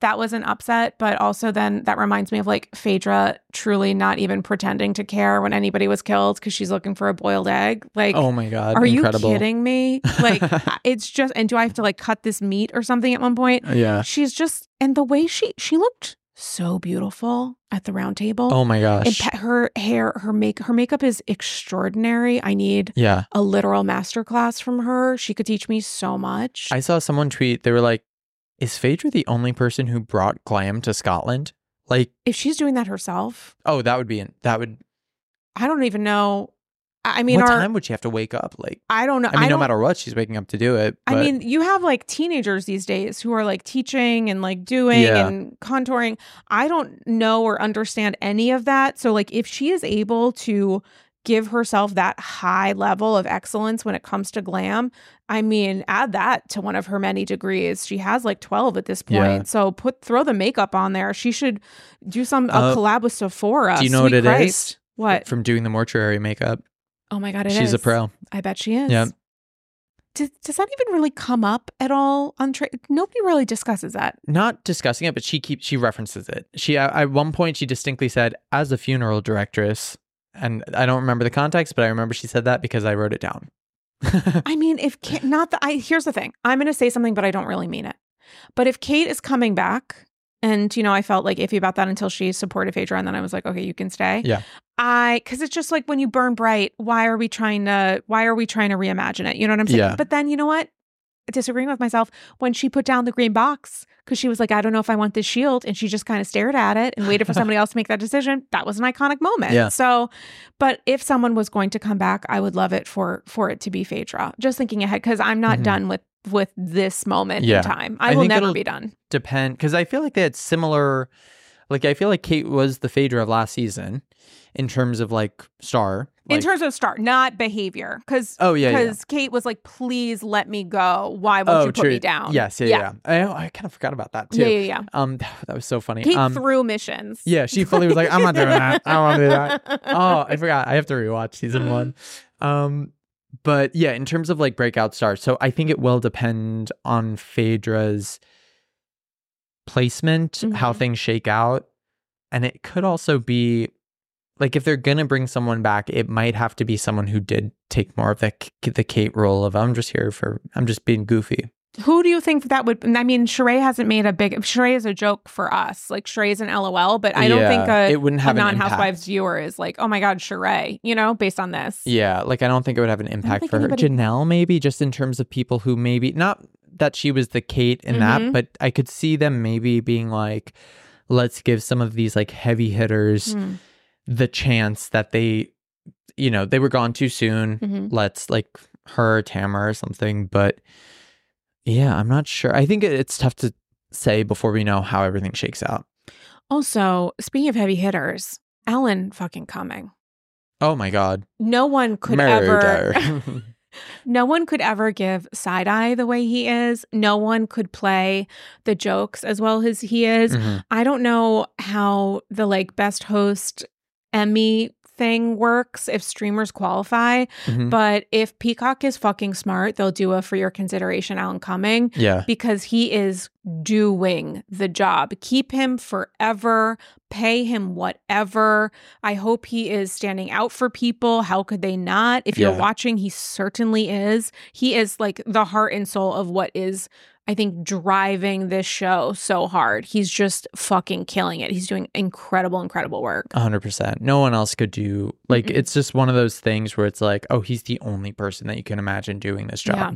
that was an upset. But also then that reminds me of like Phaedra truly not even pretending to care when anybody was killed because she's looking for a boiled egg. Like, Oh my God. are incredible. you kidding me? Like, it's just. And do I have to like cut this meat or something at one point? Yeah. She's just and the way she she looked so beautiful at the round table. Oh my And gosh. pa- her hair, her make, her makeup is extraordinary. I need yeah. a literal masterclass from her. She could teach me so much. I saw someone tweet, they were like, is Phaedra the only person who brought glam to Scotland? Like, if she's doing that herself, oh, that would be, in. that would, I don't even know. I I mean, what our, time would she have to wake up? Like, I don't know. I mean, no don't- matter what, she's waking up to do it. I mean, you have like teenagers these days who are like teaching and like doing Yeah. and contouring. I don't know or understand any of that. So, like, if she is able to give herself that high level of excellence when it comes to glam, I mean, add that to one of her many degrees. She has like 12 at this point. Yeah. So, put throw the makeup on there. She should do some a Uh, collab with Sephora. do you know what Sweet it is? Christ. What? From doing the mortuary makeup. Oh my God, it she's a pro. I bet she is. Yeah. Does, does that even really come up at all on tra- Nobody really discusses that. Not discussing it, but she keeps, she references it. She, at at one point, she distinctly said, as a funeral directress, and I don't remember the context, but I remember she said that because I wrote it down. I mean, if Kate, not that I here's the thing. I'm going to say something, but I don't really mean it. But if Kate is coming back, and you know, I felt like iffy about that until she supported Phaedra, and then I was like, okay, you can stay. Yeah. I because it's just like when you burn bright, why are we trying to? Why are we trying to reimagine it? You know what I'm saying? Yeah. But then you know what? Disagreeing with myself when she put down the green box because she was like, I don't know if I want this shield, and she just kind of stared at it and waited for somebody else to make that decision. That was an iconic moment. Yeah. So, but if someone was going to come back, I would love it for for it to be Phaedra. Just thinking ahead because I'm not Mhm. done with with this moment Yeah. in time. I, I will never be done. depend because I feel like they had similar. Like I feel like Kate was the Phaedra of last season, in terms of like star. in terms of star, not behavior. Because oh yeah, yeah. because Kate was like, "Please let me go. Why won't oh you put true. me down?" Yes, yeah, yeah. I, I kind of forgot about that too. yeah, yeah, yeah. Um, that was so funny. Kate um, threw missions. yeah, she fully was like, I'm not doing that. I don't want to do that. Oh, I forgot. I have to rewatch season one. Um, but yeah, in terms of like breakout stars, so I think it will depend on Phaedra's placement, how Mhm. things shake out, and it could also be like if they're gonna bring someone back, it might have to be someone who did take more of the the Kate role of I'm just here for I'm just being goofy. Who do you think that would? I mean, Sheree hasn't made a big. Sheree is a joke for us. Like Sheree is an LOL, but I don't Yeah, think a, it wouldn't have an non-housewives impact. viewer is like, oh my god, Sheree. You know, based on this. Yeah, like I don't think it would have an impact for her. Janelle, maybe just in terms of people who maybe not that she was the Kate in Mhm. that, but I could see them maybe being like, let's give some of these like heavy hitters Hmm. the chance that they, you know, they were gone too soon. Mhm. Let's like her, Tamra, or something. But yeah, I'm not sure. I think it's tough to say before we know how everything shakes out. Also, speaking of heavy hitters, Alan fucking Cumming. Oh my God. No one could ever no one could ever give side eye the way he is. No one could play the jokes as well as he is. Mhm. I don't know how the like best host Emmy thing works if streamers qualify, Mhm. but if Peacock is fucking smart, they'll do a for your consideration Alan Cumming Yeah. because he is doing the job. Keep him forever, pay him whatever. I hope he is standing out for people. How could they not? If you're watching, he certainly is. He is like the heart and soul of what is. I think driving this show so hard. He's just fucking killing it. He's doing incredible, incredible work. Hundred percent. No one else could do like Mm-mm. it's just one of those things where it's like, oh, he's the only person that you can imagine doing this job. Yeah.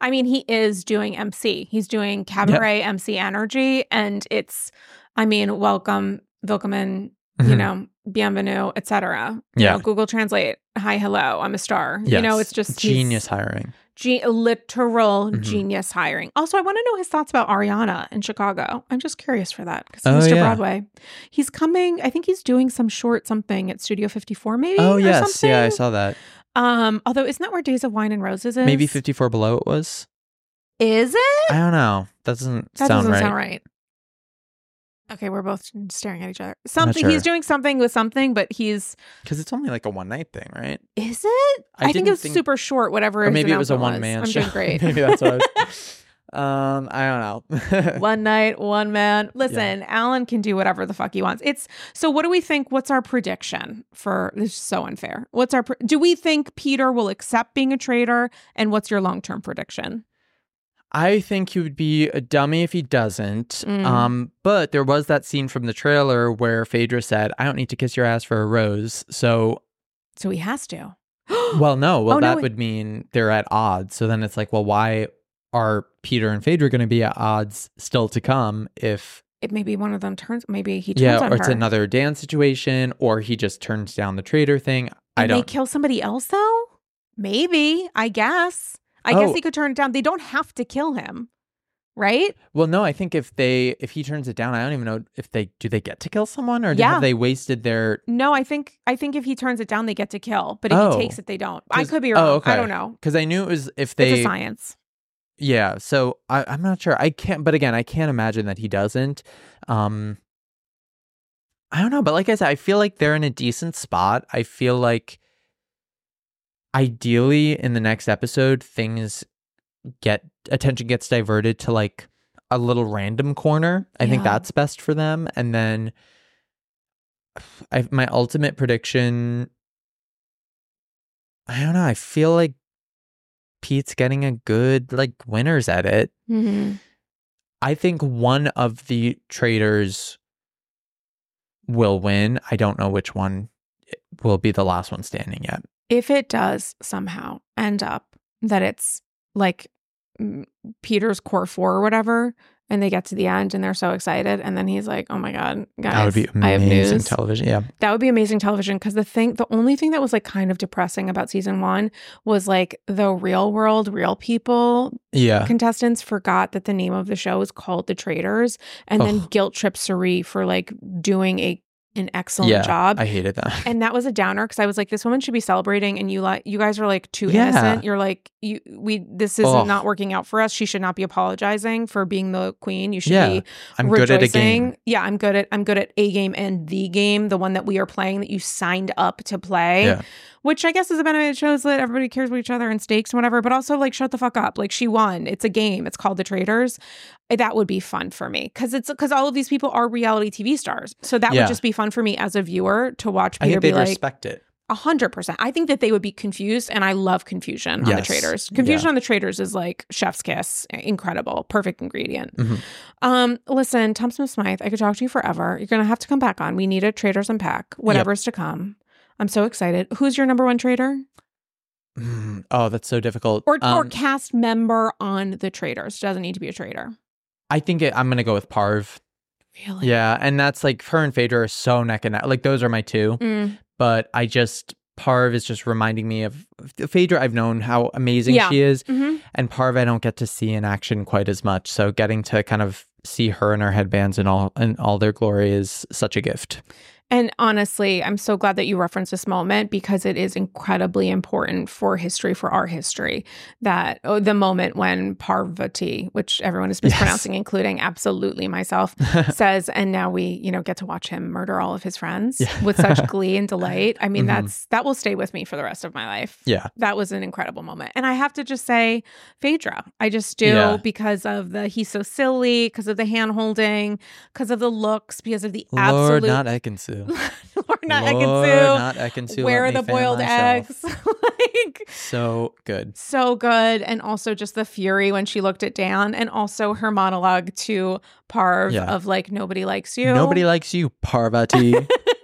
I mean, he is doing MC. He's doing cabaret MC energy, and it's. I mean, welcome, welcome, you Mhm. know, bienvenue, etc. You Yeah. know, Google Translate. Hi, hello, I'm a star. You know, it's just genius hiring. Ge- literal Mhm. genius hiring. Also, I want to know his thoughts about Ariana in Chicago. I'm just curious for that because Oh, Mr. yeah. Broadway, he's coming. I think he's doing some short something at Studio 54, maybe. Oh yes, something. yeah, I saw that. Um, although isn't that where Days of Wine and Roses is? Maybe fifty four below it was. Is it? I don't know. That doesn't That sound doesn't right. sound right. Okay, we're both staring at each other. Something sure. he's doing something with something, but he's Because it's only like a one night thing, right? is it? I I, think it was think- super short. Whatever. Or maybe it was a one man I'm show. doing great. maybe that's what I was. um, I don't know. one night, one man. Listen, Alan can do whatever the fuck he wants. It's so. What do we think? What's our prediction for this? Is so unfair. What's our? Pre- do we think Peter will accept being a traitor? And what's your long term prediction? I think he would be a dummy if he doesn't. Mm. Um, but there was that scene from the trailer where Phaedra said, "I don't need to kiss your ass for a rose." So, So he has to. well, no, well Oh, no, that it- would mean they're at odds. So then it's like, well, why are Peter and Phaedra going to be at odds still to come if it maybe one of them turns. Maybe he turns yeah, or it's her. another dance situation, or he just turns down the traitor thing. I And they don't. kill somebody else though? Maybe. I guess. I Oh. guess he could turn it down. They don't have to kill him. Right? Well, no, I think if they if he turns it down, I don't even know if they do they get to kill someone or Yeah. have they wasted their No, I think I think if he turns it down, they get to kill. But if Oh. he takes it, they don't. I could be oh, wrong. okay. I don't know. because I knew it was if it's a they science. yeah. So I, I'm not sure. I can't. But again, I can't imagine that he doesn't. Um, I don't know. But like I said, I feel like they're in a decent spot. I feel like ideally in the next episode things get attention gets diverted to like a little random corner. I think that's best for them. And then I my ultimate prediction I don't know. I feel like Pete's getting a good like winners at it. Mhm. I think one of the traitors will win. I don't know which one will be the last one standing yet. If it does somehow end up that it's like Peter's core four or whatever, and they get to the end and they're so excited, and then he's like, "Oh my god, guys, that would be I have amazing news." television. Yeah. That would be amazing television because the thing, the only thing that was like kind of depressing about season one was like the real world, real people Yeah. contestants forgot that the name of the show is called The Traitors and then guilt tripped Cirie for like doing a an excellent yeah. job. I hated that. and that was a downer because I was like, this woman should be celebrating, and you like, you guys are like too Yeah. innocent. You're like, you, we, this is not working out for us. She should not be apologizing for being the queen. You should Yeah. be I'm rejoicing. good at a game. Yeah, I'm good at I'm good at a game and the game, the one that we are playing that you signed up to play. Yeah. Which I guess is a benefit. It shows that everybody cares about each other and stakes and whatever, but also like shut the fuck up. Like she won. It's a game. It's called the Traitors. Eh, That would be fun for me because it's because all of these people are reality TV stars. So that Yeah. would just be fun for me as a viewer to watch I Peter think be they'd like respect it. a hundred percent. I think that they would be confused, and I love confusion on the Yes. Traitors. Confusion Yeah. on the Traitors is like chef's kiss, incredible, perfect ingredient. Mhm. Um, listen, Tom Smith Smyth, I could talk to you forever. You're gonna have to come back on. We need a Traitors Unpack, whatever's to come. I'm so excited. Who's your number one traitor Mm, Oh, that's so difficult. or or Um, cast member on the Traitors? Doesn't need to be a traitor. I think it, I'm gonna go with Parv. Really? Yeah, and that's like her and Phaedra are so neck and neck. Like those are my two. Mm, But I just Parv is just reminding me of Phaedra. I've known how amazing Yeah. she is, hmm and Parv I don't get to see in action quite as much. So getting to kind of see her and her headbands and all in all their glory is such a gift. And honestly, I'm so glad that you referenced this moment because it is incredibly important for history, for our history, that oh, the moment when Parvati, which everyone is mispronouncing, including absolutely myself, says, and now we, you know, get to watch him murder all of his friends Yeah. with such glee and delight. I mean, Mhm. that's that will stay with me for the rest of my life. Yeah. That was an incredible moment. And I have to just say, Phaedra, I just do Yeah. because of the he's so silly, because of the hand holding, because of the looks, because of the Lord, absolute not Ekin-Su. Lord, not Lord, Ekin-Su. not Ekin-Su. Where are the boiled myself. eggs? like So good. so good. And also just the fury when she looked at Dan and also her monologue to Parv Yeah. of like nobody likes you. Nobody likes you, Parvati.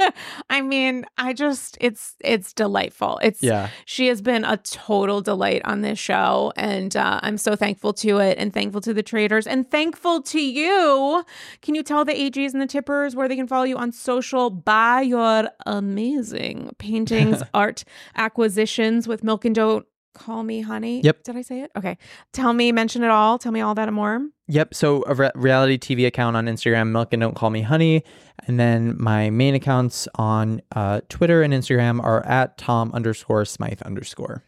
I mean, I just it's it's delightful. It's yeah. she has been a total delight on this show and uh, i'm so thankful to it and thankful to the traitors and thankful to you can you tell the ags and the tippers where they can follow you on social buy your amazing paintings art acquisitions with milk and don't call me honey Yep. did i say it okay tell me mention it all tell me all that and more Yep. So a re- reality TV account on Instagram, Milk and Don't Call Me Honey, and then my main accounts on uh, Twitter and Instagram are at Tom underscore Smyth underscore.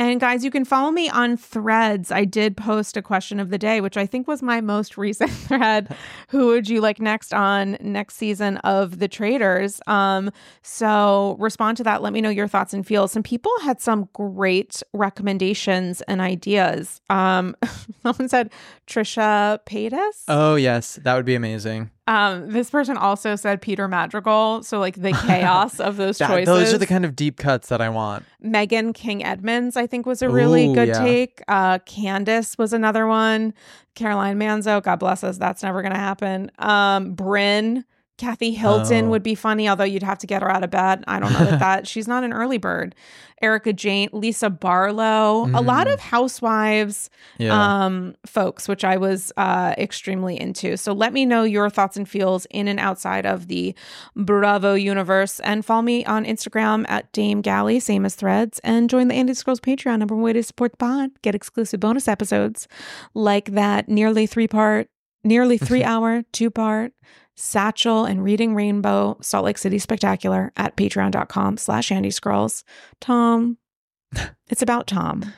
And guys, you can follow me on threads. I did post a question of the day, which I think was my most recent thread. Who would you like next on next season of The Traitors? Um, so respond to that. Let me know your thoughts and feels. Some people had some great recommendations and ideas. Um, someone said Trisha Paytas. Oh yes, that would be amazing. Um, this person also said Peter Madrigal. So like the chaos of those That- choices. those are the kind of deep cuts that I want. Meghan King Edmonds, I think, was a really Ooh, good yeah. take. Uh, Candace was another one. Caroline Manzo, God bless us, that's never going to happen. Um, Bryn, Kathy Hilton Oh. would be funny, although you'd have to get her out of bed. I don't know that that she's not an early bird. Erika Jayne, Lisa Barlow, a lot Mm. of housewives Yeah. um folks which i was uh extremely into so let me know your thoughts and feels in and outside of the bravo universe and follow me on instagram at dame galli same as threads and join the andy's girls patreon number one way to support the pod get exclusive bonus episodes like that nearly three part nearly three hour two part satchel and reading rainbow salt lake city spectacular at patreon.com slash andy's girls tom it's about tom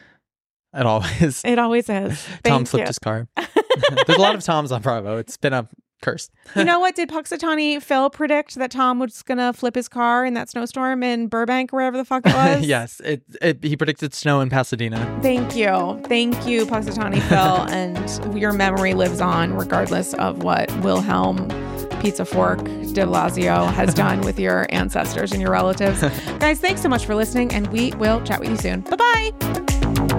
it always. it always is Tom flipped his car. There's a lot of Toms on Bravo. It's been a curse. you know what? Did Punxsutawney Phil predict that Tom was gonna flip his car in that snowstorm in Burbank wherever the fuck it was? yes, it, it. He predicted snow in Pasadena. Thank you. Thank you, Punxsutawney Phil. and your memory lives on regardless of what Wilhelm Pizza Fork de Blasio has done with your ancestors and your relatives. Guys, thanks so much for listening, and we will chat with you soon. Bye bye.